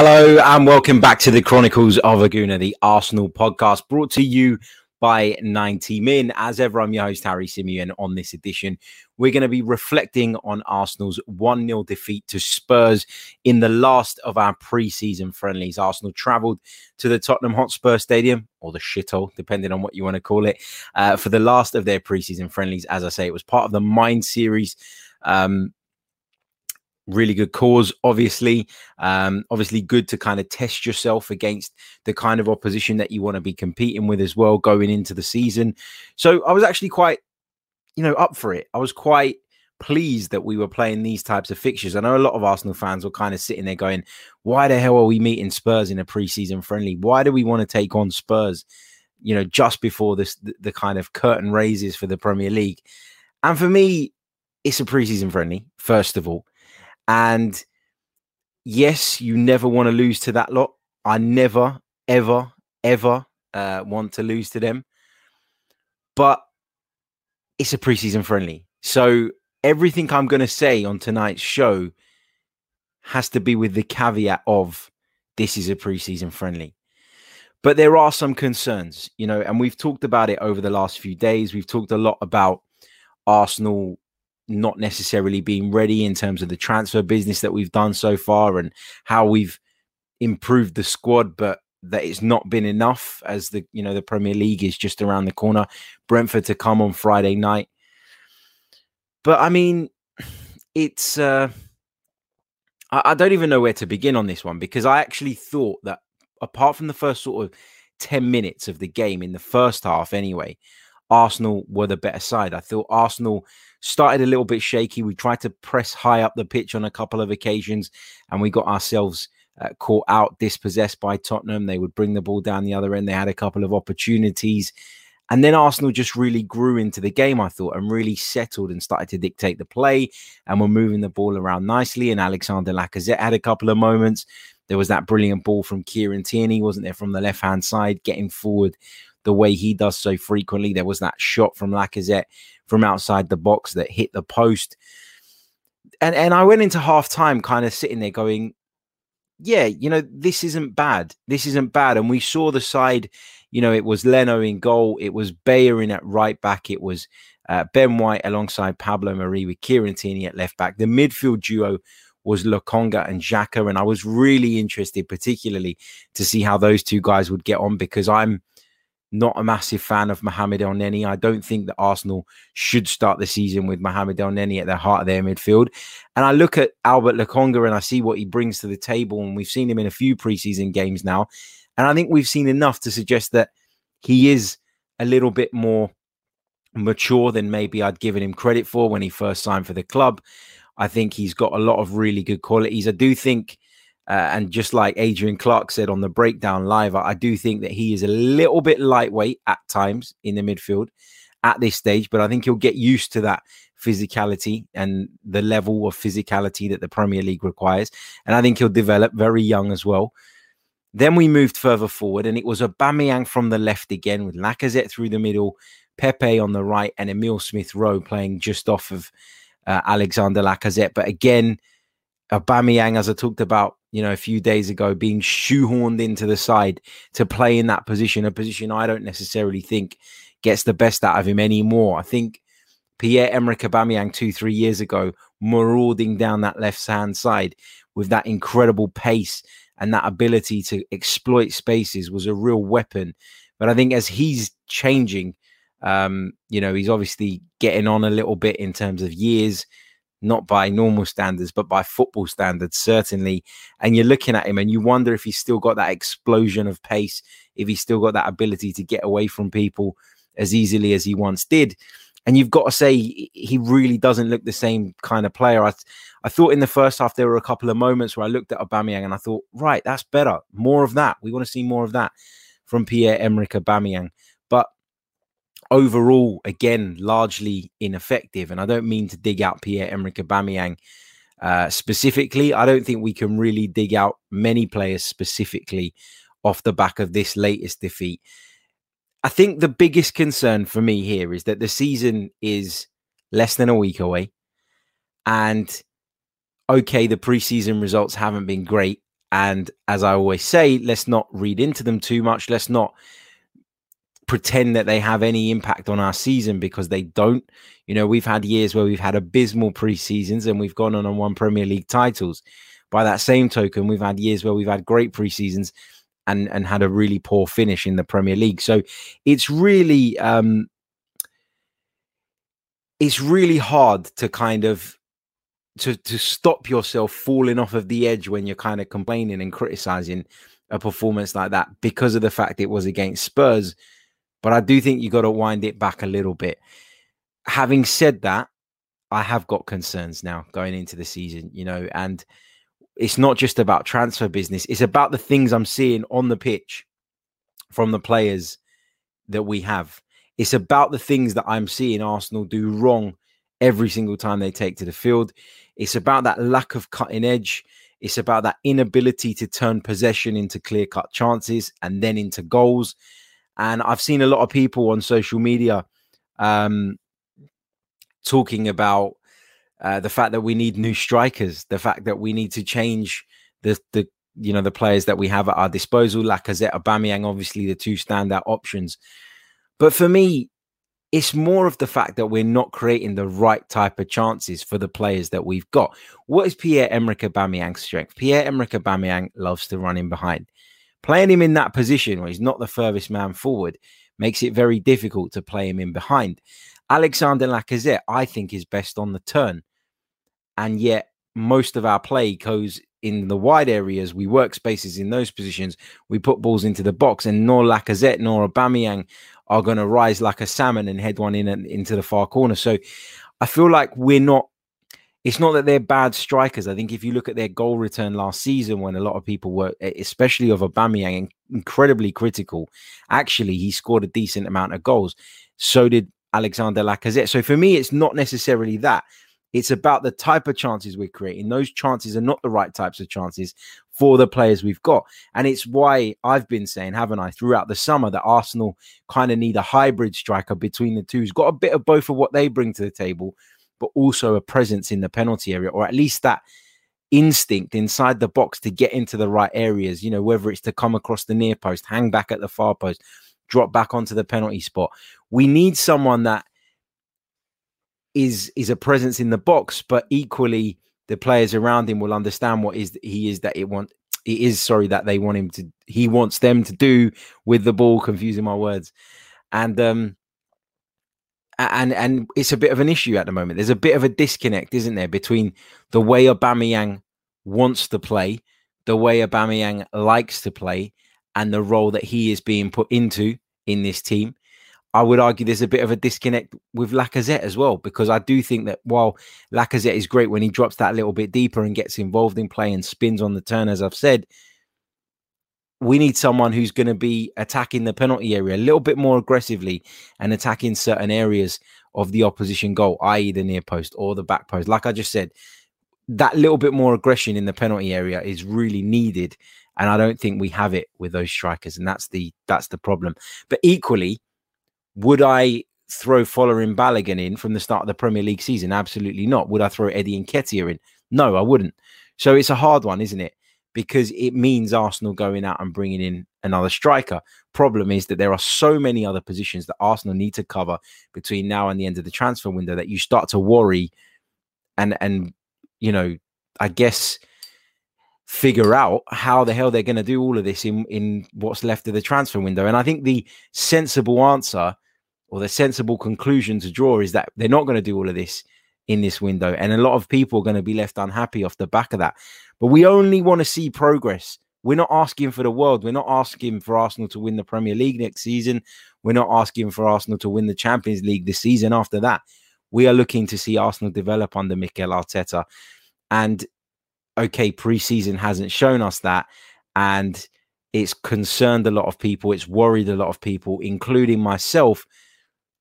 Hello and welcome back to the Chronicles of a Gooner, the Arsenal podcast brought to you by 90 Min. As ever, I'm your host, Harry Symeou. On this edition, we're going to be reflecting on Arsenal's 1 0 defeat to Spurs in the last of our pre season friendlies. Arsenal travelled to the Tottenham Hotspur Stadium, or the shithole, depending on what you want to call it, uh, for the last of their pre season friendlies. As I say, it was part of the Mind series. Um, really good cause obviously. Um obviously good to kind of test yourself against the kind of opposition that you want to be competing with as well going into the season. So i was actually quite you know up for it. I was quite pleased that we were playing these types of fixtures. I know a lot of arsenal fans were kind of sitting there going why the hell are we meeting spurs in a preseason friendly? Why do we want to take on spurs you know just before this the, the kind of curtain raises for the premier league? And for me it's a preseason friendly first of all and yes, you never want to lose to that lot. I never, ever, ever uh, want to lose to them. But it's a preseason friendly. So everything I'm going to say on tonight's show has to be with the caveat of this is a preseason friendly. But there are some concerns, you know, and we've talked about it over the last few days. We've talked a lot about Arsenal not necessarily being ready in terms of the transfer business that we've done so far and how we've improved the squad, but that it's not been enough as the you know the Premier League is just around the corner. Brentford to come on Friday night. But I mean, it's uh I, I don't even know where to begin on this one because I actually thought that apart from the first sort of 10 minutes of the game in the first half anyway, Arsenal were the better side. I thought Arsenal started a little bit shaky. We tried to press high up the pitch on a couple of occasions, and we got ourselves uh, caught out, dispossessed by Tottenham. They would bring the ball down the other end. They had a couple of opportunities. And then Arsenal just really grew into the game, I thought, and really settled and started to dictate the play and were moving the ball around nicely. And Alexander Lacazette had a couple of moments. There was that brilliant ball from Kieran Tierney, wasn't there, from the left hand side, getting forward the way he does so frequently. There was that shot from Lacazette from outside the box that hit the post. And and I went into half time kind of sitting there going, yeah, you know, this isn't bad. This isn't bad. And we saw the side, you know, it was Leno in goal, it was Bellerin at right back, it was uh, Ben White alongside Pablo Mari with Kieran Tierney at left back. The midfield duo was Lokonga and Xhaka. And I was really interested, particularly, to see how those two guys would get on because I'm not a massive fan of Mohamed Elneny. I don't think that Arsenal should start the season with Mohamed Elneny at the heart of their midfield. And I look at Albert Lokonga and I see what he brings to the table. And we've seen him in a few preseason games now. And I think we've seen enough to suggest that he is a little bit more mature than maybe I'd given him credit for when he first signed for the club. I think he's got a lot of really good qualities. I do think uh, and just like Adrian Clarke said on the breakdown live, I, do think that he is a little bit lightweight at times in the midfield at this stage, but I think he'll get used to that physicality and the level of physicality that the Premier League requires. And I think he'll develop very young as well. Then we moved further forward, and it was Aubameyang from the left again with Lacazette through the middle, Pepe on the right, and Emil Smith Rowe playing just off of uh, Alexander Lacazette. But again, Aubameyang, as I talked about, you know, a few days ago, being shoehorned into the side to play in that position, a position I don't necessarily think gets the best out of him anymore. I think Pierre Emerick Aubameyang two, three years ago, marauding down that left hand side with that incredible pace and that ability to exploit spaces was a real weapon. But I think as he's changing, um, you know, he's obviously getting on a little bit in terms of years not by normal standards, but by football standards, certainly. And you're looking at him and you wonder if he's still got that explosion of pace, if he's still got that ability to get away from people as easily as he once did. And you've got to say he really doesn't look the same kind of player. I, I thought in the first half there were a couple of moments where I looked at Aubameyang and I thought, right, that's better, more of that. We want to see more of that from Pierre Emerick Aubameyang, overall, again, largely ineffective. And I don't mean to dig out Pierre Emerick Aubameyang uh, specifically. I don't think we can really dig out many players specifically off the back of this latest defeat. I think the biggest concern for me here is that the season is less than a week away. And okay, the preseason results haven't been great. And as I always say, let's not read into them too much. Let's not pretend that they have any impact on our season because they don't. You know, we've had years where we've had abysmal preseasons and we've gone on and won Premier League titles. By that same token, we've had years where we've had great preseasons and and had a really poor finish in the Premier League. So it's really um it's really hard to kind of to to stop yourself falling off of the edge when you're kind of complaining and criticizing a performance like that because of the fact it was against Spurs. But I do think you got to wind it back a little bit. Having said that, I have got concerns now going into the season, you know, and it's not just about transfer business, it's about the things I'm seeing on the pitch from the players that we have. It's about the things that I'm seeing Arsenal do wrong every single time they take to the field. It's about that lack of cutting edge. It's about that inability to turn possession into clear cut chances and then into goals. And I've seen a lot of people on social media um, talking about uh, the fact that we need new strikers, the fact that we need to change the the you know the players that we have at our disposal. Lacazette, Aubameyang, obviously the two standout options. But for me, it's more of the fact that we're not creating the right type of chances for the players that we've got. What is Pierre Emerick Aubameyang's strength? Pierre Emerick Aubameyang loves to run in behind. Playing him in that position where he's not the furthest man forward makes it very difficult to play him in behind. Alexander Lacazette, I think, is best on the turn. And yet, most of our play goes in the wide areas. We work spaces in those positions. We put balls into the box, and nor Lacazette nor Aubameyang are going to rise like a salmon and head one in and into the far corner. So I feel like we're not. It's not that they're bad strikers. I think if you look at their goal return last season, when a lot of people were, especially of Aubameyang, incredibly critical, actually he scored a decent amount of goals. So did Alexander Lacazette. So for me, it's not necessarily that. It's about the type of chances we're creating. Those chances are not the right types of chances for the players we've got. And it's why I've been saying, haven't I, throughout the summer that Arsenal kind of need a hybrid striker between the two who's got a bit of both of what they bring to the table, but also a presence in the penalty area, or at least that instinct inside the box to get into the right areas, you know, whether it's to come across the near post, hang back at the far post, drop back onto the penalty spot. We need someone that is is a presence in the box, but equally the players around him will understand what is he is that it want it is sorry that they want him to he wants them to do with the ball confusing my words and um and and it's a bit of an issue at the moment. There's a bit of a disconnect isn't there between the way Aubameyang wants to play the way Aubameyang likes to play and the role that he is being put into in this team. I would argue there's a bit of a disconnect with Lacazette as well, because I do think that while Lacazette is great when he drops that little bit deeper and gets involved in play and spins on the turn, as I've said, we need someone who's going to be attacking the penalty area a little bit more aggressively and attacking certain areas of the opposition goal, i.e., the near post or the back post. Like I just said, that little bit more aggression in the penalty area is really needed. And I don't think we have it with those strikers. And that's the that's the problem. But equally, would I throw Folarin Balogun in from the start of the Premier League season? Absolutely not. Would I throw Eddie and Nketiah in? No, I wouldn't. So it's a hard one, isn't it? Because it means Arsenal going out and bringing in another striker. Problem is that there are so many other positions that Arsenal need to cover between now and the end of the transfer window that you start to worry and and you know, I guess figure out how the hell they're going to do all of this in in what's left of the transfer window. And I think the sensible answer or the sensible conclusion to draw is that they're not going to do all of this in this window. And a lot of people are going to be left unhappy off the back of that. But we only want to see progress. We're not asking for the world. We're not asking for Arsenal to win the Premier League next season. We're not asking for Arsenal to win the Champions League the season after that. We are looking to see Arsenal develop under Mikel Arteta. And okay, preseason hasn't shown us that. And It's concerned a lot of people. It's worried a lot of people, including myself.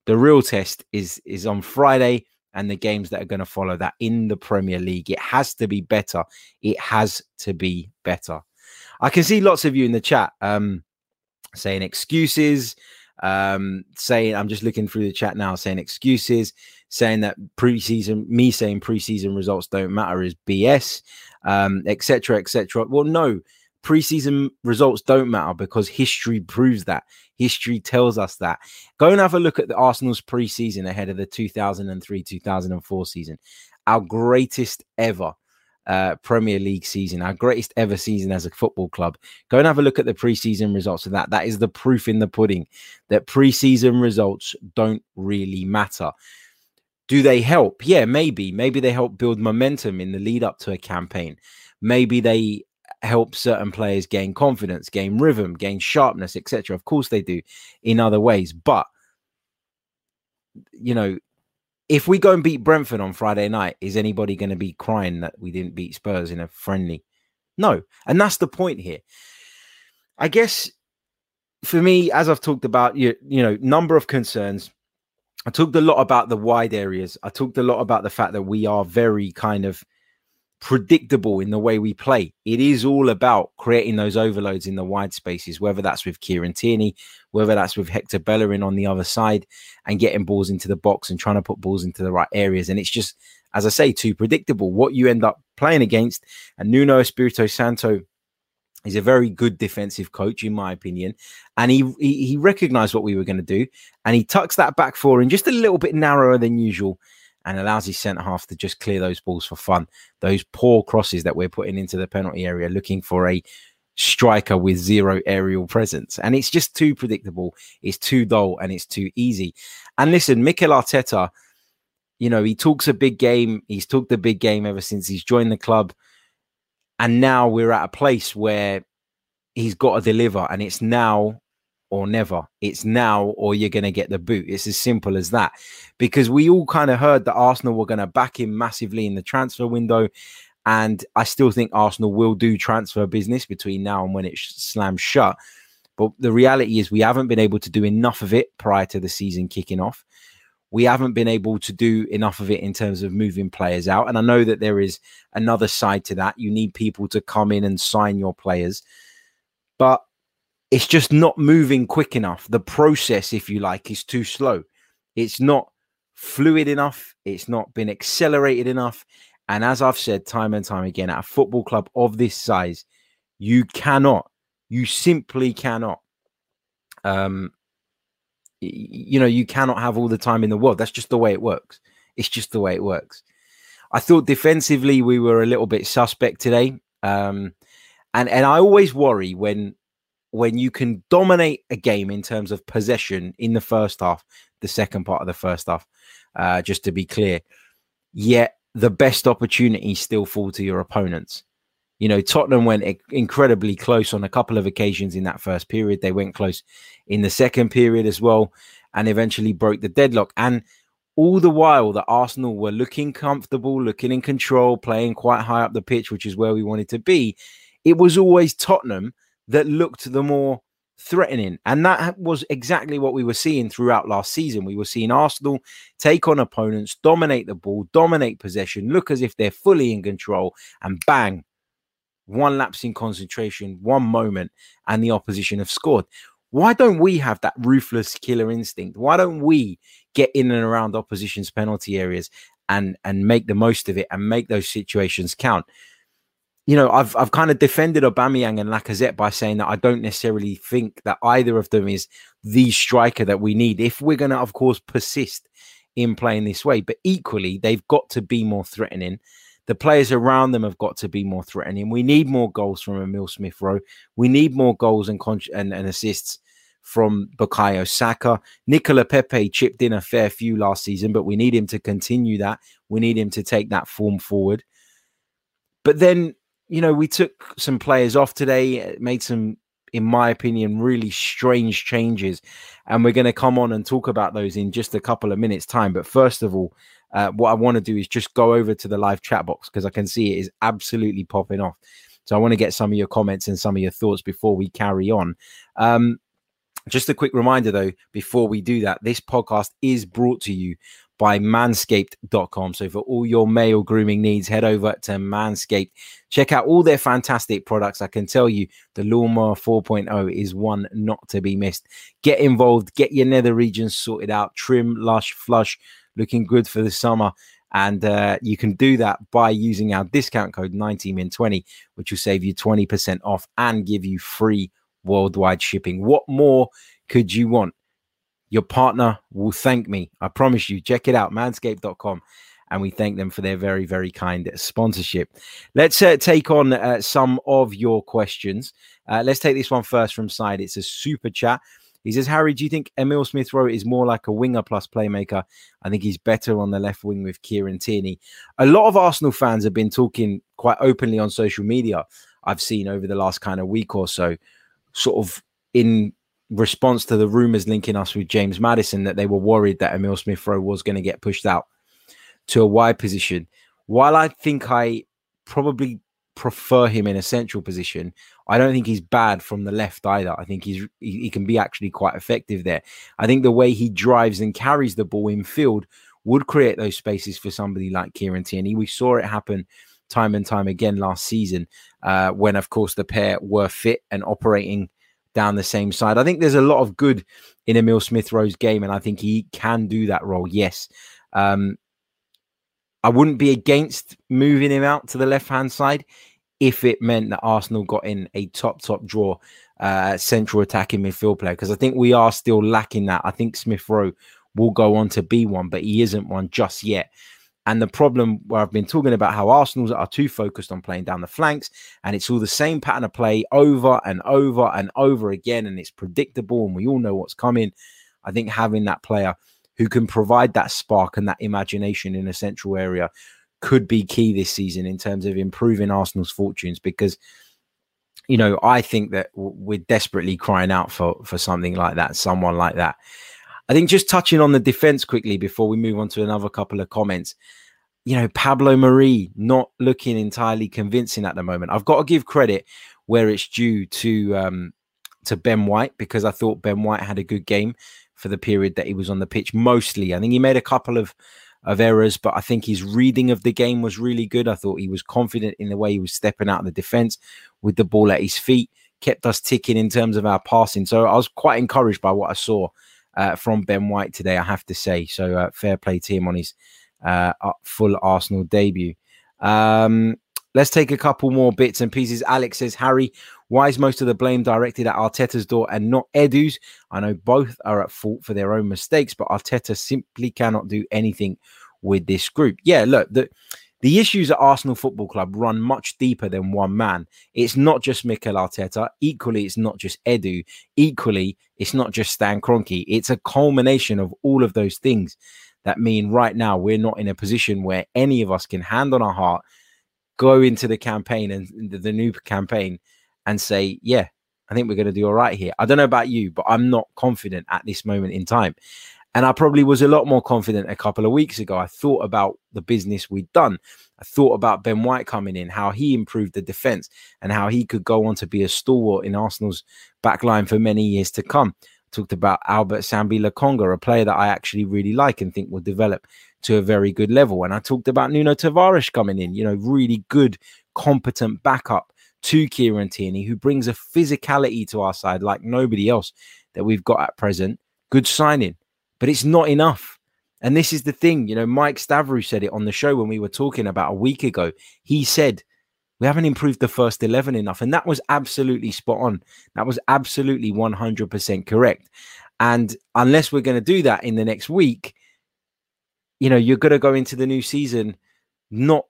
The real test is is on Friday and the games that are going to follow that in the Premier League. It has to be better. It has to be better. I can see lots of you in the chat um, saying excuses, um, saying I'm just looking through the chat now, saying excuses, saying that preseason, me saying preseason results don't matter is BS, etc., um, etc. Et well, no, preseason results don't matter because history proves that. History tells us that. Go and have a look at the Arsenal's preseason ahead of the 2003 2004 season. Our greatest ever uh, Premier League season, our greatest ever season as a football club. Go and have a look at the preseason results of that. That is the proof in the pudding that preseason results don't really matter. Do they help? Yeah, maybe. Maybe they help build momentum in the lead up to a campaign. Maybe they help certain players gain confidence, gain rhythm, gain sharpness, etc. Of course they do in other ways, but you know, if we go and beat Brentford on Friday night, is anybody going to be crying that we didn't beat Spurs in a friendly? No. And that's the point here. I guess for me, as I've talked about, you, you know, number of concerns. I talked a lot about the wide areas. I talked a lot about the fact that we are very kind of predictable in the way we play. It is all about creating those overloads in the wide spaces, whether that's with Kieran Tierney, whether that's with Hector Bellerin on the other side and getting balls into the box and trying to put balls into the right areas. And it's just, as I say, too predictable what you end up playing against. And Nuno Espirito Santo is a very good defensive coach, in my opinion. And he, he, he recognized what we were going to do. And he tucks that back four in just a little bit narrower than usual and allows his centre half to just clear those balls for fun. Those poor crosses that we're putting into the penalty area, looking for a striker with zero aerial presence. And it's just too predictable. It's too dull and it's too easy. And listen, Mikel Arteta, you know, he talks a big game. He's talked a big game ever since he's joined the club. And now we're at a place where he's got to deliver. And it's now or never. It's now or you're going to get the boot. It's as simple as that. Because we all kind of heard that Arsenal were going to back him massively in the transfer window. And I still think Arsenal will do transfer business between now and when it slams shut. But the reality is, we haven't been able to do enough of it prior to the season kicking off. We haven't been able to do enough of it in terms of moving players out. And I know that there is another side to that. You need people to come in and sign your players. But it's just not moving quick enough. The process, if you like, is too slow. It's not fluid enough. It's not been accelerated enough. And as I've said time and time again, at a football club of this size, you cannot, you simply cannot, um, you know, you cannot have all the time in the world. That's just the way it works. It's just the way it works. I thought defensively we were a little bit suspect today. Um, and and I always worry when when you can dominate a game in terms of possession in the first half, the second part of the first half, uh, just to be clear, yet the best opportunities still fall to your opponents. You know, Tottenham went incredibly close on a couple of occasions in that first period. They went close in the second period as well, and eventually broke the deadlock. And all the while that Arsenal were looking comfortable, looking in control, playing quite high up the pitch, which is where we wanted to be, it was always Tottenham that looked the more threatening. And that was exactly what we were seeing throughout last season. We were seeing Arsenal take on opponents, dominate the ball, dominate possession, look as if they're fully in control, and bang, one lapse in concentration, one moment, and the opposition have scored. Why don't we have that ruthless killer instinct? Why don't we get in and around opposition's penalty areas and and make the most of it and make those situations count? You know, I've I've kind of defended Aubameyang and Lacazette by saying that I don't necessarily think that either of them is the striker that we need if we're going to, of course, persist in playing this way. But equally, they've got to be more threatening. The players around them have got to be more threatening. We need more goals from Emil Smith Rowe. We need more goals and, con- and, and assists from Bukayo Saka. Nicola Pepe chipped in a fair few last season, but we need him to continue that. We need him to take that form forward. But then you know, we took some players off today, made some, in my opinion, really strange changes. And we're going to come on and talk about those in just a couple of minutes' time. But first of all, uh, what I want to do is just go over to the live chat box because I can see it is absolutely popping off. So I want to get some of your comments and some of your thoughts before we carry on. Um, just a quick reminder, though, before we do that, this podcast is brought to you by manscaped.com. So for all your male grooming needs, head over to Manscaped. Check out all their fantastic products. I can tell you the Lawnmower 4.0 is one not to be missed. Get involved, get your nether regions sorted out, trim, lush, flush, looking good for the summer. And uh, you can do that by using our discount code 90min20, which will save you 20% off and give you free worldwide shipping. What more could you want? Your partner will thank me. I promise you. Check it out, manscaped.com. And we thank them for their very, very kind sponsorship. Let's uh, take on uh, some of your questions. Uh, let's take this one first from side. It's a super chat. He says, Harry, do you think Emil Smith Rowe is more like a winger plus playmaker? I think he's better on the left wing with Kieran Tierney. A lot of Arsenal fans have been talking quite openly on social media, I've seen over the last kind of week or so, sort of in response to the rumors linking us with James Maddison that they were worried that Emil Smith Rowe was going to get pushed out to a wide position. While I think I probably prefer him in a central position, I don't think he's bad from the left either. I think he's he, he can be actually quite effective there. I think the way he drives and carries the ball in field would create those spaces for somebody like Kieran Tierney. We saw it happen time and time again last season uh, when, of course, the pair were fit and operating down the same side. I think there's a lot of good in Emil Smith Rowe's game, and I think he can do that role. Yes. Um, I wouldn't be against moving him out to the left hand side if it meant that Arsenal got in a top, top draw uh, central attacking midfield player, because I think we are still lacking that. I think Smith Rowe will go on to be one, but he isn't one just yet. And the problem where I've been talking about how Arsenal's are too focused on playing down the flanks, and it's all the same pattern of play over and over and over again, and it's predictable, and we all know what's coming. I think having that player who can provide that spark and that imagination in a central area could be key this season in terms of improving Arsenal's fortunes because you know I think that we're desperately crying out for for something like that someone like that I think just touching on the defense quickly before we move on to another couple of comments. You know, Pablo Mari not looking entirely convincing at the moment. I've got to give credit where it's due to um, to Ben White because I thought Ben White had a good game for the period that he was on the pitch. Mostly, I think he made a couple of of errors, but I think his reading of the game was really good. I thought he was confident in the way he was stepping out of the defense with the ball at his feet, kept us ticking in terms of our passing. So I was quite encouraged by what I saw uh, from Ben White today, I have to say. So uh, fair play to him on his uh, full Arsenal debut. Um, let's take a couple more bits and pieces. Alex says, Harry, why is most of the blame directed at Arteta's door and not Edu's? I know both are at fault for their own mistakes, but Arteta simply cannot do anything with this group. Yeah, look, the the issues at Arsenal Football Club run much deeper than one man. It's not just Mikel Arteta. Equally, it's not just Edu. Equally, it's not just Stan Kroenke. It's a culmination of all of those things that mean right now we're not in a position where any of us can hand on our heart, go into the campaign and the new campaign and say, yeah, I think we're going to do all right here. I don't know about you, but I'm not confident at this moment in time. And I probably was a lot more confident a couple of weeks ago. I thought about the business we'd done. I thought about Ben White coming in, how he improved the defense, and how he could go on to be a stalwart in Arsenal's backline for many years to come. Talked about Albert Sambi Lokonga, a player that I actually really like and think will develop to a very good level. And I talked about Nuno Tavares coming in, you know, really good, competent backup to Kieran Tierney, who brings a physicality to our side like nobody else that we've got at present. Good signing but it's not enough. And this is the thing, you know, Mike Stavrou said it on the show when we were talking about a week ago. He said, we haven't improved the first 11 enough. And that was absolutely spot on. That was absolutely 100% correct. And unless we're going to do that in the next week, you know, you're going to go into the new season not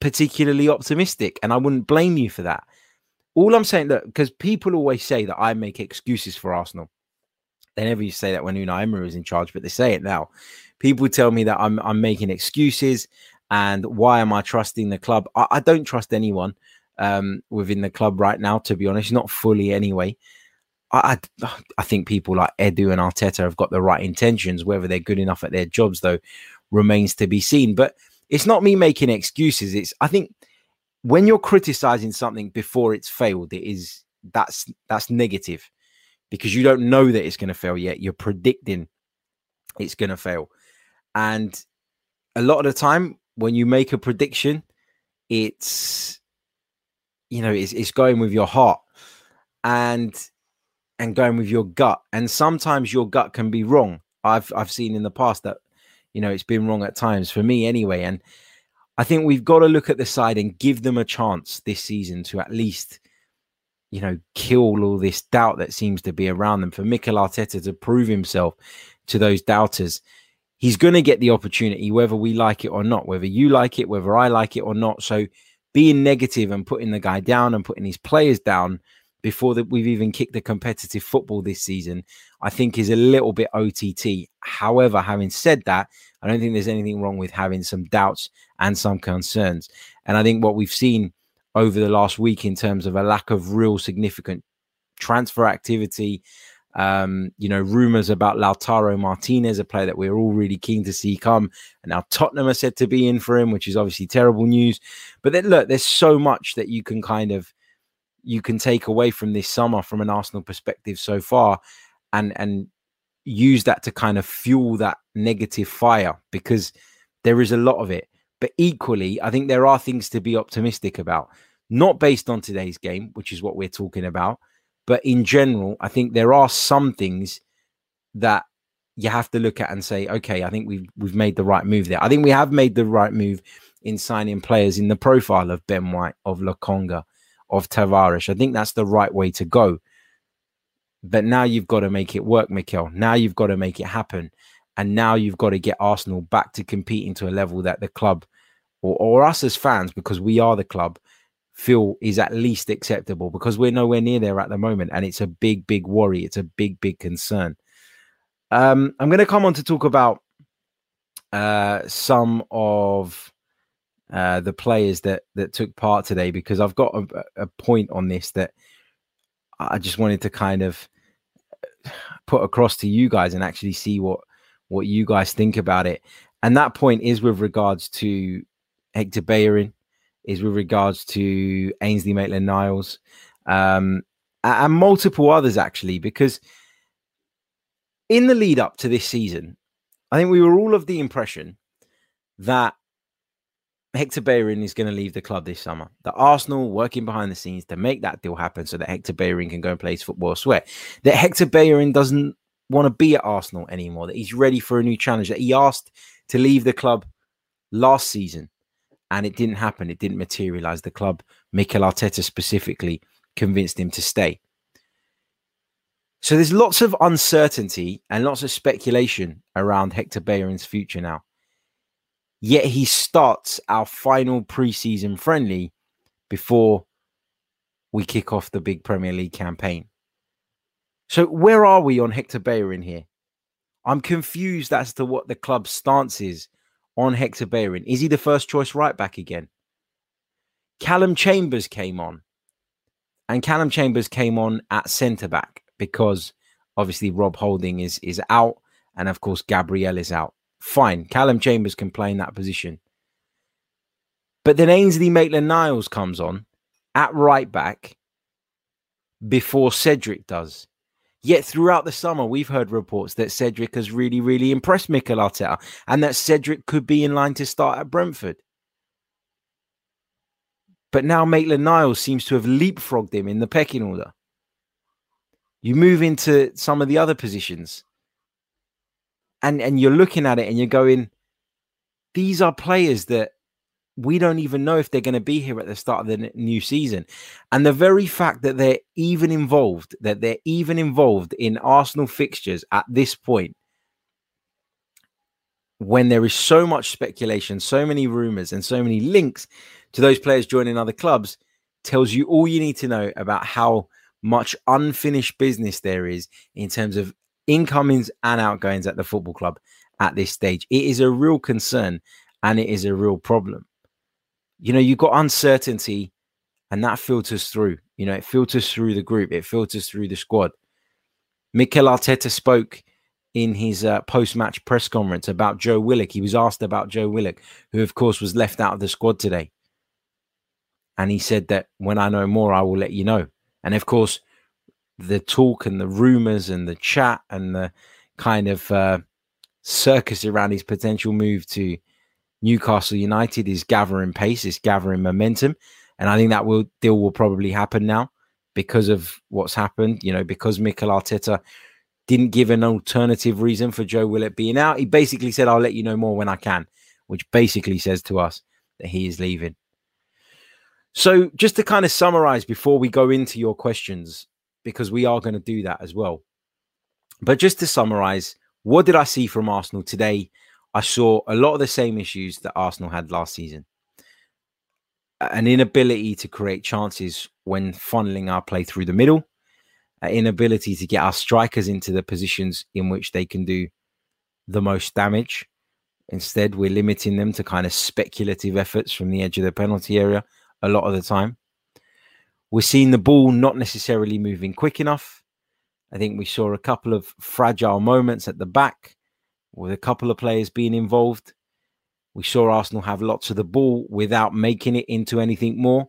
particularly optimistic. And I wouldn't blame you for that. All I'm saying that because people always say that I make excuses for Arsenal. They never used to say that when Unai Emery was in charge, but they say it now. People tell me that I'm I'm making excuses, and why am I trusting the club? I, I don't trust anyone um, within the club right now, to be honest, not fully anyway. I, I, I think people like Edu and Arteta have got the right intentions. Whether they're good enough at their jobs, though, remains to be seen. But it's not me making excuses. It's I think when you're criticizing something before it's failed, it is that's that's negative because you don't know that it's going to fail yet. You're predicting it's going to fail. And a lot of the time when you make a prediction, it's you know, it's, it's going with your heart and and going with your gut. And sometimes your gut can be wrong. I've I've seen in the past that you know it's been wrong at times for me anyway. And I think we've got to look at the side and give them a chance this season to at least, you know, kill all this doubt that seems to be around them. For Mikel Arteta to prove himself to those doubters, he's going to get the opportunity, whether we like it or not, whether you like it, whether I like it or not. So being negative and putting the guy down and putting his players down before that we've even kicked the competitive football this season, I think is a little bit OTT. However, having said that, I don't think there's anything wrong with having some doubts and some concerns. And I think what we've seen over the last week in terms of a lack of real significant transfer activity, um, you know, rumors about Lautaro Martinez, a player that we're all really keen to see come. And now Tottenham are said to be in for him, which is obviously terrible news. But then look, there's so much that you can kind of you can take away from this summer from an Arsenal perspective so far and and use that to kind of fuel that negative fire because there is a lot of it. But equally, I think there are things to be optimistic about, not based on today's game, which is what we're talking about, but in general, I think there are some things that you have to look at and say, okay, I think we've we've made the right move there. I think we have made the right move in signing players in the profile of Ben White, of Lokonga, of Tavares. I think that's the right way to go. But now you've got to make it work, Mikel. Now you've got to make it happen. And now you've got to get Arsenal back to competing to a level that the club or, or us as fans, because we are the club, feel is at least acceptable because we're nowhere near there at the moment. And it's a big, big worry. It's a big, big concern. Um, I'm going to come on to talk about uh, some of uh, the players that that took part today because I've got a, a point on this that I just wanted to kind of put across to you guys and actually see what what you guys think about it. And that point is with regards to Hector Bellerin, is with regards to Ainsley Maitland Niles, um, and multiple others actually, because in the lead up to this season, I think we were all of the impression that Hector Bellerin is going to leave the club this summer. The Arsenal working behind the scenes to make that deal happen so that Hector Bellerin can go and play his football elsewhere. That Hector Bellerin doesn't want to be at Arsenal anymore, that he's ready for a new challenge, that he asked to leave the club last season and it didn't happen. It didn't materialize. The club, Mikel Arteta specifically, convinced him to stay. So there's lots of uncertainty and lots of speculation around Hector Bellerin's future now. Yet he starts our final preseason friendly before we kick off the big Premier League campaign. So where are we on Hector Bellerin here? I'm confused as to what the club's stance is on Hector Bellerin. Is he the first choice right back again? Calum Chambers came on. And Calum Chambers came on at centre back because obviously Rob Holding is is out and of course Gabriel is out. Fine. Calum Chambers can play in that position. But then Ainsley Maitland Niles comes on at right back before Cedric does. Yet throughout the summer, we've heard reports that Cedric has really, really impressed Mikel Arteta and that Cedric could be in line to start at Brentford. But now Maitland Niles seems to have leapfrogged him in the pecking order. You move into some of the other positions and and you're looking at it and you're going, these are players that we don't even know if they're going to be here at the start of the new season. And the very fact that they're even involved, that they're even involved in Arsenal fixtures at this point, when there is so much speculation, so many rumors, and so many links to those players joining other clubs, tells you all you need to know about how much unfinished business there is in terms of incomings and outgoings at the football club at this stage. It is a real concern and it is a real problem. You know, you've got uncertainty and that filters through. You know, it filters through the group, it filters through the squad. Mikel Arteta spoke in his uh, post-match press conference about Joe Willock. He was asked about Joe Willock, who of course was left out of the squad today. And he said that when I know more, I will let you know. And of course, the talk and the rumors and the chat and the kind of uh, circus around his potential move to Newcastle United is gathering pace, it's gathering momentum. And I think that will deal will probably happen now because of what's happened, you know, because Mikel Arteta didn't give an alternative reason for Joe Willock being out. He basically said, I'll let you know more when I can, which basically says to us that he is leaving. So, just to kind of summarize before we go into your questions, because we are going to do that as well. But just to summarize, what did I see from Arsenal today? I saw a lot of the same issues that Arsenal had last season an inability to create chances when funneling our play through the middle, an inability to get our strikers into the positions in which they can do the most damage. Instead, we're limiting them to kind of speculative efforts from the edge of the penalty area a lot of the time. We're seeing the ball not necessarily moving quick enough. I think we saw a couple of fragile moments at the back with a couple of players being involved. We saw Arsenal have lots of the ball without making it into anything more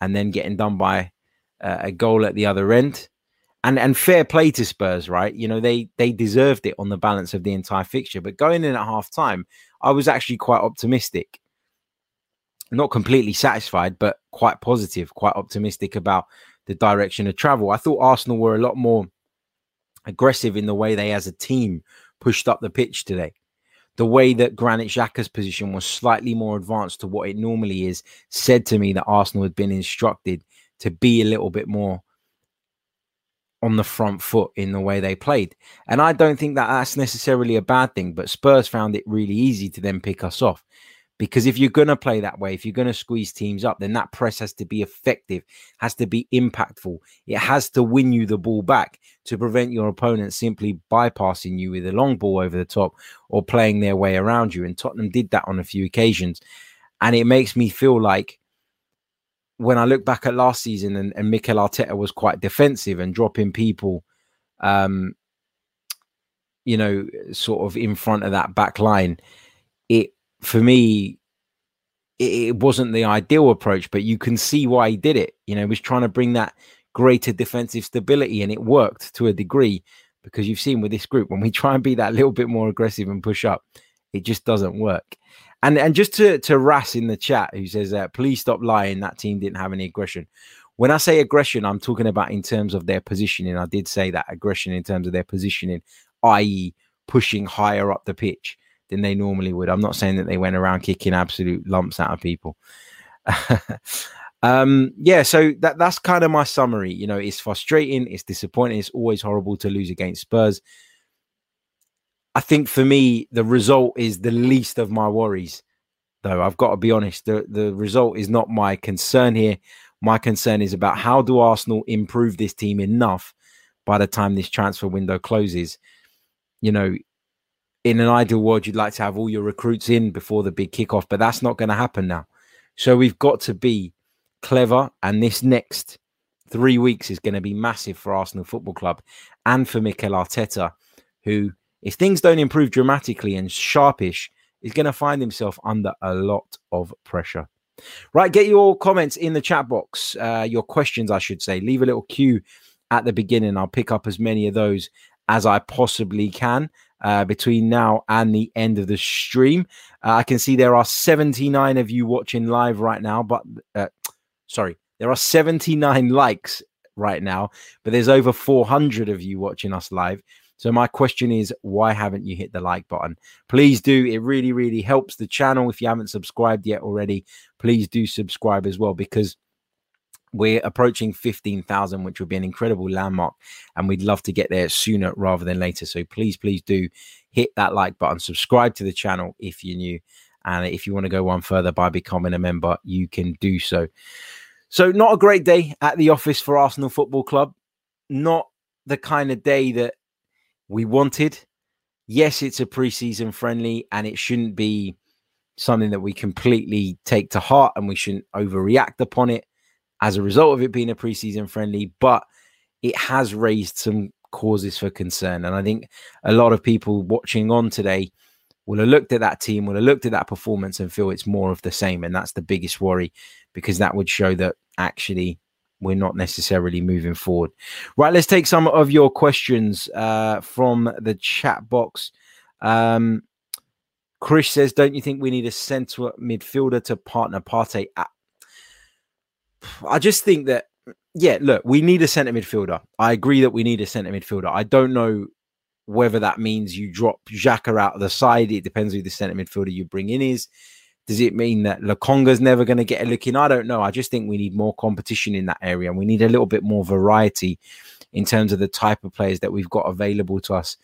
and then getting done by uh, a goal at the other end. And and fair play to Spurs, right? You know, they they deserved it on the balance of the entire fixture. But going in at half time, I was actually quite optimistic not completely satisfied, but quite positive, quite optimistic about the direction of travel. I thought Arsenal were a lot more aggressive in the way they, as a team, pushed up the pitch today. The way that Granit Xhaka's position was slightly more advanced to what it normally is said to me that Arsenal had been instructed to be a little bit more on the front foot in the way they played. And I don't think that that's necessarily a bad thing, but Spurs found it really easy to then pick us off. Because if you're going to play that way, if you're going to squeeze teams up, then that press has to be effective, has to be impactful. It has to win you the ball back to prevent your opponent simply bypassing you with a long ball over the top or playing their way around you. And Tottenham did that on a few occasions. And it makes me feel like when I look back at last season and, and Mikel Arteta was quite defensive and dropping people, um, you know, sort of in front of that back line, it for me, it, it, wasn't the ideal approach, but you can see why he did it. You know, he was trying to bring that greater defensive stability, and it worked to a degree because you've seen with this group when we try and be that little bit more aggressive and push up, it just doesn't work. And and just to to Ras in the chat who says that please stop lying that team didn't have any aggression. When I say aggression, I'm talking about in terms of their positioning. I did say that aggression in terms of their positioning, i.e., pushing higher up the pitch than they normally would. I'm not saying that they went around kicking absolute lumps out of people. um, yeah, so that that's kind of my summary. You know, it's frustrating, it's disappointing, it's always horrible to lose against Spurs. I think for me, the result is the least of my worries, though. I've got to be honest. The the result is not my concern here. My concern is about how do Arsenal improve this team enough by the time this transfer window closes. You know, in an ideal world, you'd like to have all your recruits in before the big kickoff, but that's not going to happen now. So we've got to be clever. And this next three weeks is going to be massive for Arsenal Football Club and for Mikel Arteta, who, if things don't improve dramatically and sharpish, is going to find himself under a lot of pressure. Right, get your comments in the chat box, uh, your questions, I should say. Leave a little cue at the beginning. I'll pick up as many of those as I possibly can uh, between now and the end of the stream. Uh, I can see there are 79 of you watching live right now, but uh, sorry, there are 79 likes right now, but there's over 400 of you watching us live. So my question is, why haven't you hit the like button? Please do. It really, really helps the channel. If you haven't subscribed yet already, please do subscribe as well because we're approaching 15,000, which would be an incredible landmark. And we'd love to get there sooner rather than later. So please, please do hit that like button, subscribe to the channel if you're new. And if you want to go one further by becoming a member, you can do so. So, not a great day at the office for Arsenal Football Club. Not the kind of day that we wanted. Yes, it's a preseason friendly and it shouldn't be something that we completely take to heart and we shouldn't overreact upon it as a result of it being a preseason friendly, but it has raised some causes for concern. And I think a lot of people watching on today will have looked at that team, will have looked at that performance and feel it's more of the same. And that's the biggest worry because that would show that actually we're not necessarily moving forward. Right, let's take some of your questions uh, from the chat box. Um, Chris says, "Don't you think we need a centre midfielder to partner Partey?" At? I just think that, yeah, look, we need a centre midfielder. I agree that we need a centre midfielder. I don't know whether that means you drop Xhaka out of the side. It depends who the centre midfielder you bring in is. Does it mean that Lokonga's never going to get a look in? I don't know. I just think we need more competition in that area and we need a little bit more variety in terms of the type of players that we've got available to us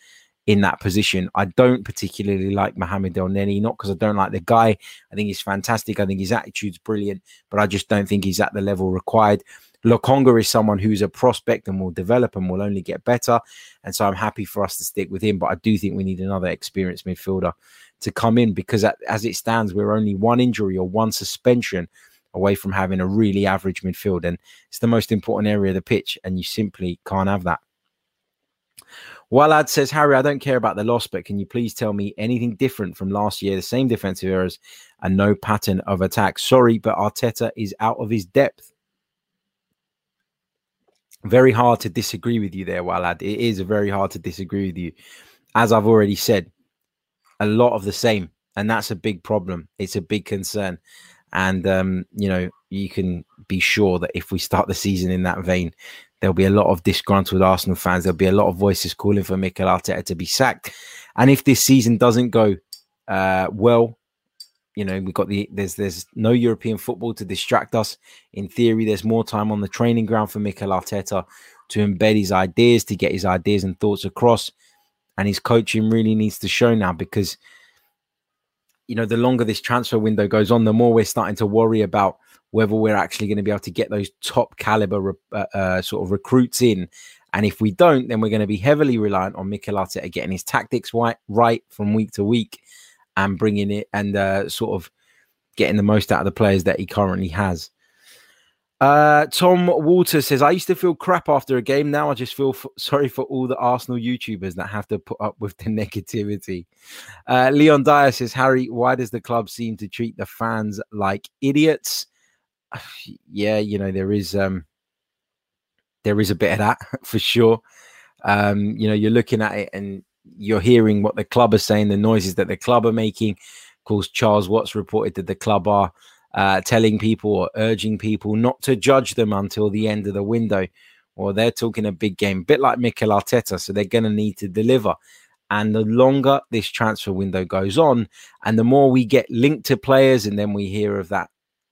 in that position. I don't particularly like Mohamed Elneny, not because I don't like the guy. I think he's fantastic. I think his attitude's brilliant, but I just don't think he's at the level required. Lokonga is someone who's a prospect and will develop and will only get better. And so I'm happy for us to stick with him. But I do think we need another experienced midfielder to come in because as it stands, we're only one injury or one suspension away from having a really average midfield. And it's the most important area of the pitch, and you simply can't have that. Walad says, Harry, I don't care about the loss, but can you please tell me anything different from last year? The same defensive errors and no pattern of attack. Sorry, but Arteta is out of his depth. Very hard to disagree with you there, Walad. It is very hard to disagree with you. As I've already said, a lot of the same, and that's a big problem. It's a big concern, and um, you know you can be sure that if we start the season in that vein, there'll be a lot of disgruntled Arsenal fans. There'll be a lot of voices calling for Mikel Arteta to be sacked, and if this season doesn't go uh, well, you know we've got the there's there's no European football to distract us. In theory, there's more time on the training ground for Mikel Arteta to embed his ideas, to get his ideas and thoughts across and his coaching really needs to show now because you know the longer this transfer window goes on the more we're starting to worry about whether we're actually going to be able to get those top caliber uh, uh, sort of recruits in and if we don't then we're going to be heavily reliant on Mikel Arteta getting his tactics right, right from week to week and bringing it and uh, sort of getting the most out of the players that he currently has uh, Tom Walter says, I used to feel crap after a game. Now I just feel f- sorry for all the Arsenal YouTubers that have to put up with the negativity. Uh, Leon Dyer says, Harry, why does the club seem to treat the fans like idiots? yeah, you know, there is um there is a bit of that for sure. Um, you know, you're looking at it and you're hearing what the club are saying, the noises that the club are making. Of course, Charles Watts reported that the club are uh, telling people or urging people not to judge them until the end of the window. Or they're talking a big game, a bit like Mikel Arteta. So they're going to need to deliver. And the longer this transfer window goes on, and the more we get linked to players, and then we hear of that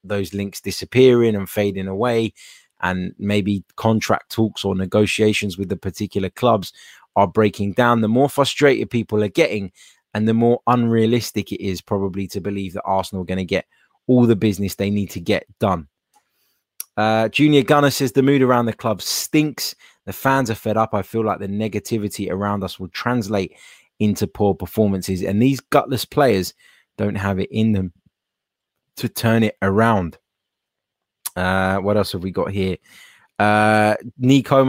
those links disappearing and fading away, and maybe contract talks or negotiations with the particular clubs are breaking down, the more frustrated people are getting, and the more unrealistic it is probably to believe that Arsenal are going to get all the business they need to get done. Uh, Junior Gunner says the mood around the club stinks. The fans are fed up. I feel like the negativity around us will translate into poor performances, and these gutless players don't have it in them to turn it around. Uh, what else have we got here? Uh,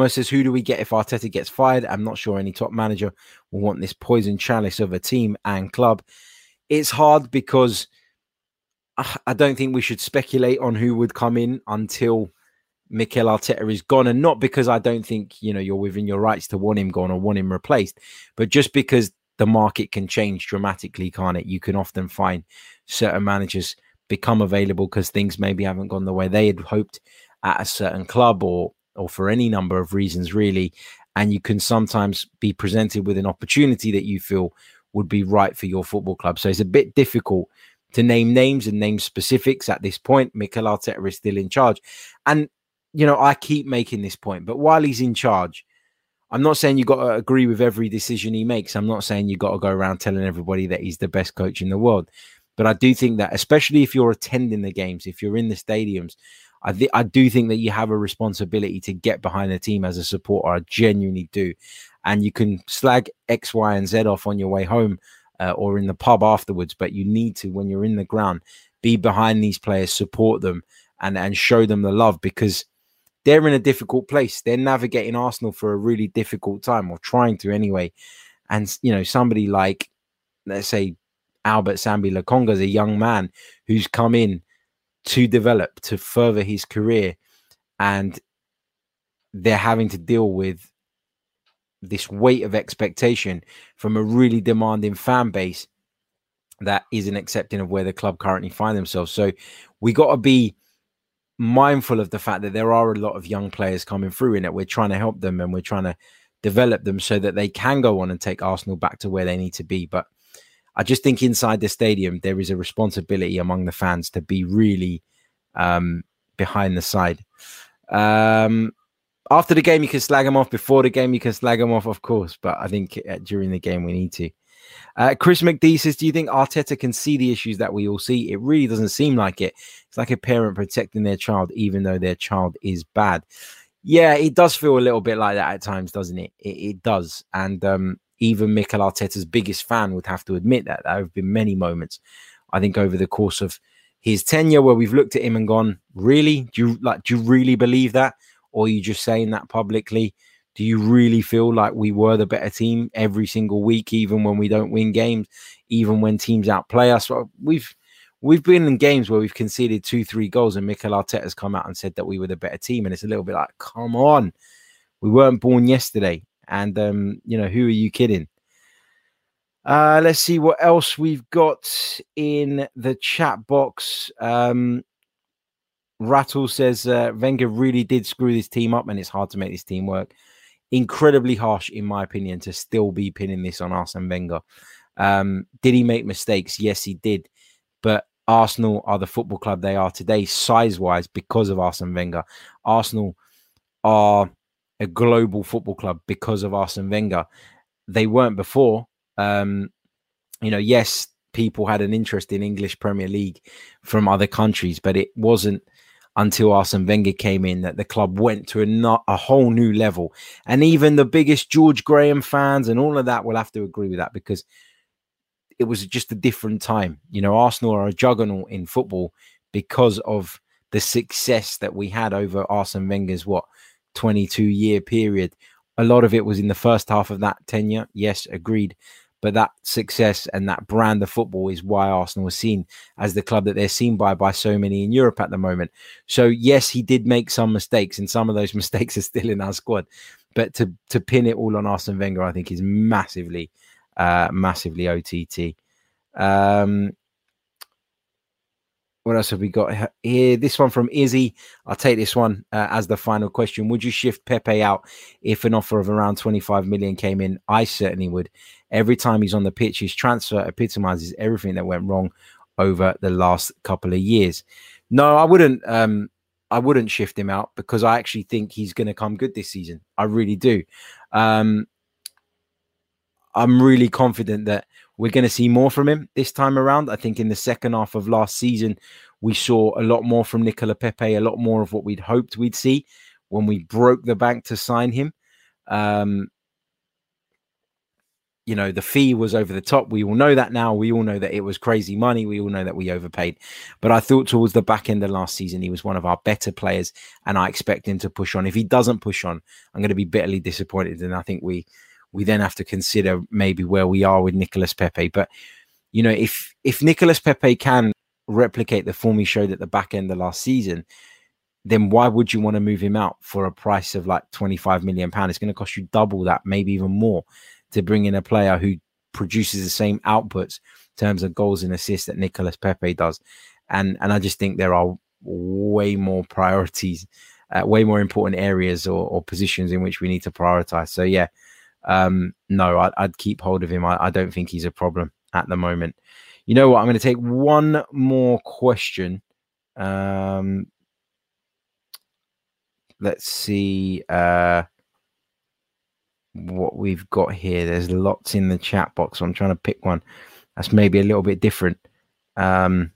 says, Who do we get if Arteta gets fired? I'm not sure any top manager will want this poison chalice of a team and club. It's hard because I don't think we should speculate on who would come in until Mikel Arteta is gone, and not because I don't think you know you're within your rights to want him gone or want him replaced, but just because the market can change dramatically, can't it? You can often find certain managers become available because things maybe haven't gone the way they had hoped at a certain club or or for any number of reasons, really. And you can sometimes be presented with an opportunity that you feel would be right for your football club. So it's a bit difficult to name names and name specifics at this point. Mikel Arteta is still in charge. And, you know, I keep making this point, but while he's in charge, I'm not saying you got to agree with every decision he makes. I'm not saying you got to go around telling everybody that he's the best coach in the world. But I do think that, especially if you're attending the games, if you're in the stadiums, I, th- I do think that you have a responsibility to get behind the team as a supporter. I genuinely do. And you can slag X, Y, and Z off on your way home uh, or in the pub afterwards, but you need to, when you're in the ground, be behind these players, support them, and and show them the love because they're in a difficult place. They're navigating Arsenal for a really difficult time, or trying to anyway. And you know, somebody like, let's say, Albert Sambi Lokonga is a young man who's come in to develop, to further his career. And they're having to deal with this weight of expectation from a really demanding fan base that isn't accepting of where the club currently find themselves. So we got to be mindful of the fact that there are a lot of young players coming through in it. We're trying to help them and we're trying to develop them so that they can go on and take Arsenal back to where they need to be. But I just think inside the stadium there is a responsibility among the fans to be really um, behind the side. Um, after the game, you can slag them off. Before the game, you can slag them off, of course. But I think uh, during the game, we need to. Uh, Chris McD says, Do you think Arteta can see the issues that we all see? It really doesn't seem like it. It's like a parent protecting their child, even though their child is bad. Yeah, it does feel a little bit like that at times, doesn't it? It, it does. And um, even Mikel Arteta's biggest fan would have to admit that. There have been many moments, I think, over the course of his tenure where we've looked at him and gone, Really? Do you like do you really believe that? Or are you just saying that publicly? Do you really feel like we were the better team every single week, even when we don't win games, even when teams outplay us? Well, we've we've been in games where we've conceded two, three goals, and Mikel Arteta has come out and said that we were the better team, and it's a little bit like, come on, we weren't born yesterday, and um, you know, who are you kidding? Uh, let's see what else we've got in the chat box. Um, Rattle says uh, Wenger really did screw this team up, and it's hard to make this team work incredibly harsh, in my opinion, to still be pinning this on Arsene Wenger. Um, did he make mistakes? Yes, he did. But Arsenal are the football club they are today, size wise, because of Arsene Wenger. Arsenal are a global football club because of Arsene Wenger. They weren't before. Um, you know, yes, people had an interest in English Premier League from other countries, but it wasn't until Arsene Wenger came in that the club went to a, not, a whole new level. And even the biggest George Graham fans and all of that will have to agree with that because it was just a different time. You know, Arsenal are a juggernaut in football because of the success that we had over Arsene Wenger's what 22 year period. A lot of it was in the first half of that tenure. Yes, agreed. But that success and that brand of football is why Arsenal was seen as the club that they're seen by by so many in Europe at the moment. So yes, he did make some mistakes, and some of those mistakes are still in our squad. But to to pin it all on Arsene Wenger, I think is massively, uh, massively OTT. Um, what else have we got here? This one from Izzy. I'll take this one uh, as the final question. Would you shift Pepe out if an offer of around 25 million came in? I certainly would. Every time he's on the pitch, his transfer epitomizes everything that went wrong over the last couple of years. No, I wouldn't. Um, I wouldn't shift him out because I actually think he's going to come good this season. I really do. Um, I'm really confident that we're going to see more from him this time around. I think in the second half of last season, we saw a lot more from Nicola Pepe, a lot more of what we'd hoped we'd see when we broke the bank to sign him. Um, you know, the fee was over the top. We all know that now. We all know that it was crazy money. We all know that we overpaid. But I thought towards the back end of last season, he was one of our better players, and I expect him to push on. If he doesn't push on, I'm going to be bitterly disappointed. And I think we we then have to consider maybe where we are with Nicolas Pepe. But you know, if if Nicolas Pepe can replicate the form he showed at the back end of last season, then why would you want to move him out for a price of like 25 million pounds? It's going to cost you double that, maybe even more to bring in a player who produces the same outputs in terms of goals and assists that Nicolas Pepe does. And and I just think there are way more priorities, uh, way more important areas or, or, positions in which we need to prioritize. So yeah, um, no, I, would keep hold of him. I, I don't think he's a problem at the moment. You know what? I'm going to take one more question. Um, let's see. Uh, what we've got here. There's lots in the chat box. So I'm trying to pick one that's maybe a little bit different um,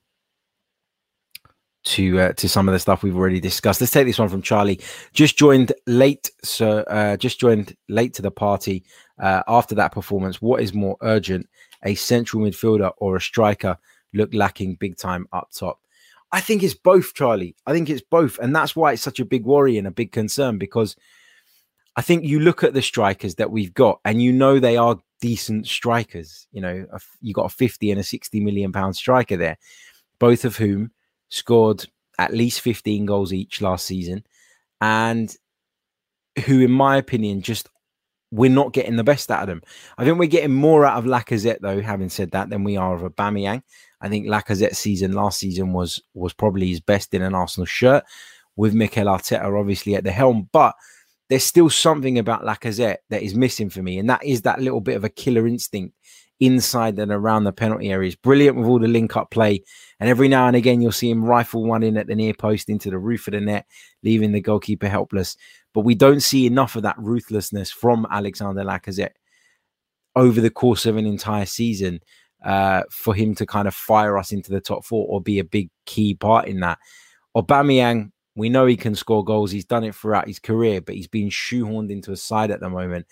to uh, to some of the stuff we've already discussed. Let's take this one from Charlie. Just joined late, so uh, just joined late to the party. Uh, after that performance, what is more urgent, a central midfielder or a striker? Look lacking big time up top. I think it's both, Charlie. I think it's both, and that's why it's such a big worry and a big concern because I think you look at the strikers that we've got, and you know they are decent strikers. You know, you got a 50 and a 60 million pound striker there, both of whom scored at least 15 goals each last season, and who, in my opinion, just we're not getting the best out of them. I think we're getting more out of Lacazette, though. Having said that, than we are of Aubameyang. I think Lacazette's season last season was was probably his best in an Arsenal shirt, with Mikel Arteta obviously at the helm. But there's still something about Lacazette that is missing for me, and that is that little bit of a killer instinct inside and around the penalty areas. Brilliant with all the link up play, and every now and again you'll see him rifle one in at the near post into the roof of the net, leaving the goalkeeper helpless. But we don't see enough of that ruthlessness from Alexander Lacazette over the course of an entire season uh, for him to kind of fire us into the top four or be a big key part in that. Aubameyang we know he can score goals. He's done it throughout his career, but he's been shoehorned into a side at the moment,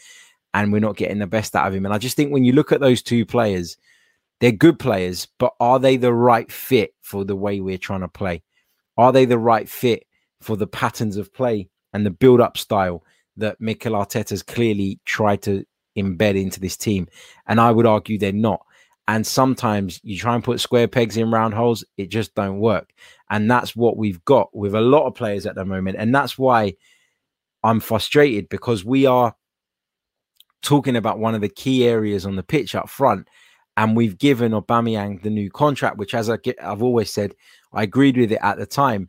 and we're not getting the best out of him. And I just think when you look at those two players, they're good players, but are they the right fit for the way we're trying to play? Are they the right fit for the patterns of play and the build up style that Mikel Arteta's clearly tried to embed into this team? And I would argue they're not. And sometimes you try and put square pegs in round holes, it just don't work. And that's what we've got with a lot of players at the moment. And that's why I'm frustrated because we are talking about one of the key areas on the pitch up front. And we've given Aubameyang the new contract, which, as I get, I've always said, I agreed with it at the time.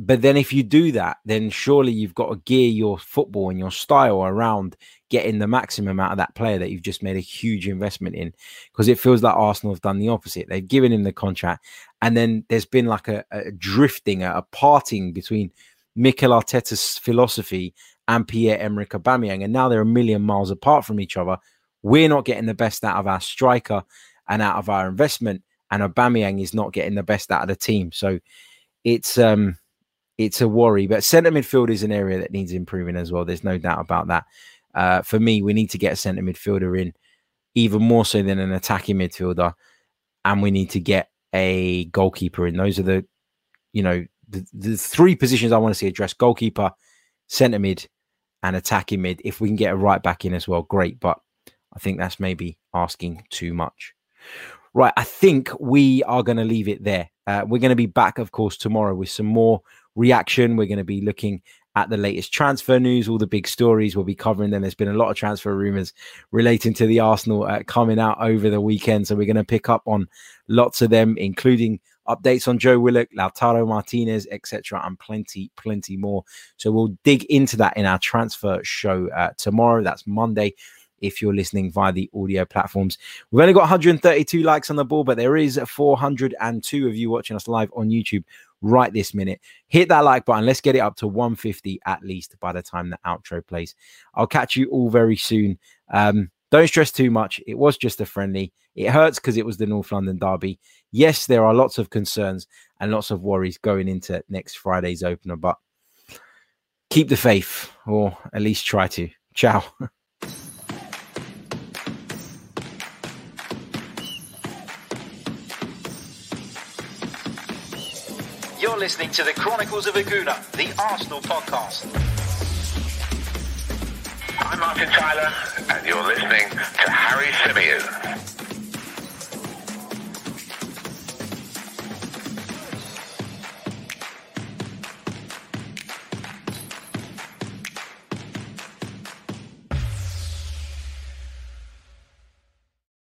But then, if you do that, then surely you've got to gear your football and your style around getting the maximum out of that player that you've just made a huge investment in. Because it feels like Arsenal have done the opposite. They've given him the contract, and then there's been like a, a drifting, a, a, parting between Mikel Arteta's philosophy and Pierre Emerick Aubameyang, and now they're a million miles apart from each other. We're not getting the best out of our striker and out of our investment, and Aubameyang is not getting the best out of the team. So it's um it's a worry. But centre midfield is an area that needs improving as well. There's no doubt about that. Uh, for me, we need to get a centre midfielder in, even more so than an attacking midfielder, and we need to get a goalkeeper in. Those are the, you know, the, the three positions I want to see addressed: goalkeeper, centre mid, and attacking mid. If we can get a right back in as well, great. But I think that's maybe asking too much. Right, I think we are going to leave it there. Uh, we're going to be back, of course, tomorrow with some more reaction. We're going to be looking at the latest transfer news, all the big stories. We'll be covering them. There's been a lot of transfer rumors relating to the Arsenal uh, coming out over the weekend. So we're going to pick up on lots of them, including updates on Joe Willock, Lautaro Martinez, etc., and plenty, plenty more. So we'll dig into that in our transfer show uh, tomorrow. That's Monday. If you're listening via the audio platforms, we've only got 132 likes on the board, but there is 402 of you watching us live on YouTube right this minute. Hit that like button. Let's get it up to 150 at least by the time the outro plays. I'll catch you all very soon. Um, don't stress too much. It was just a friendly. It hurts because it was the North London Derby. Yes, there are lots of concerns and lots of worries going into next Friday's opener, but keep the faith, or at least try to. Ciao. You're listening to the Chronicles of a Gooner, the Arsenal podcast. I'm Martin Tyler, and you're listening to Harry Symeou.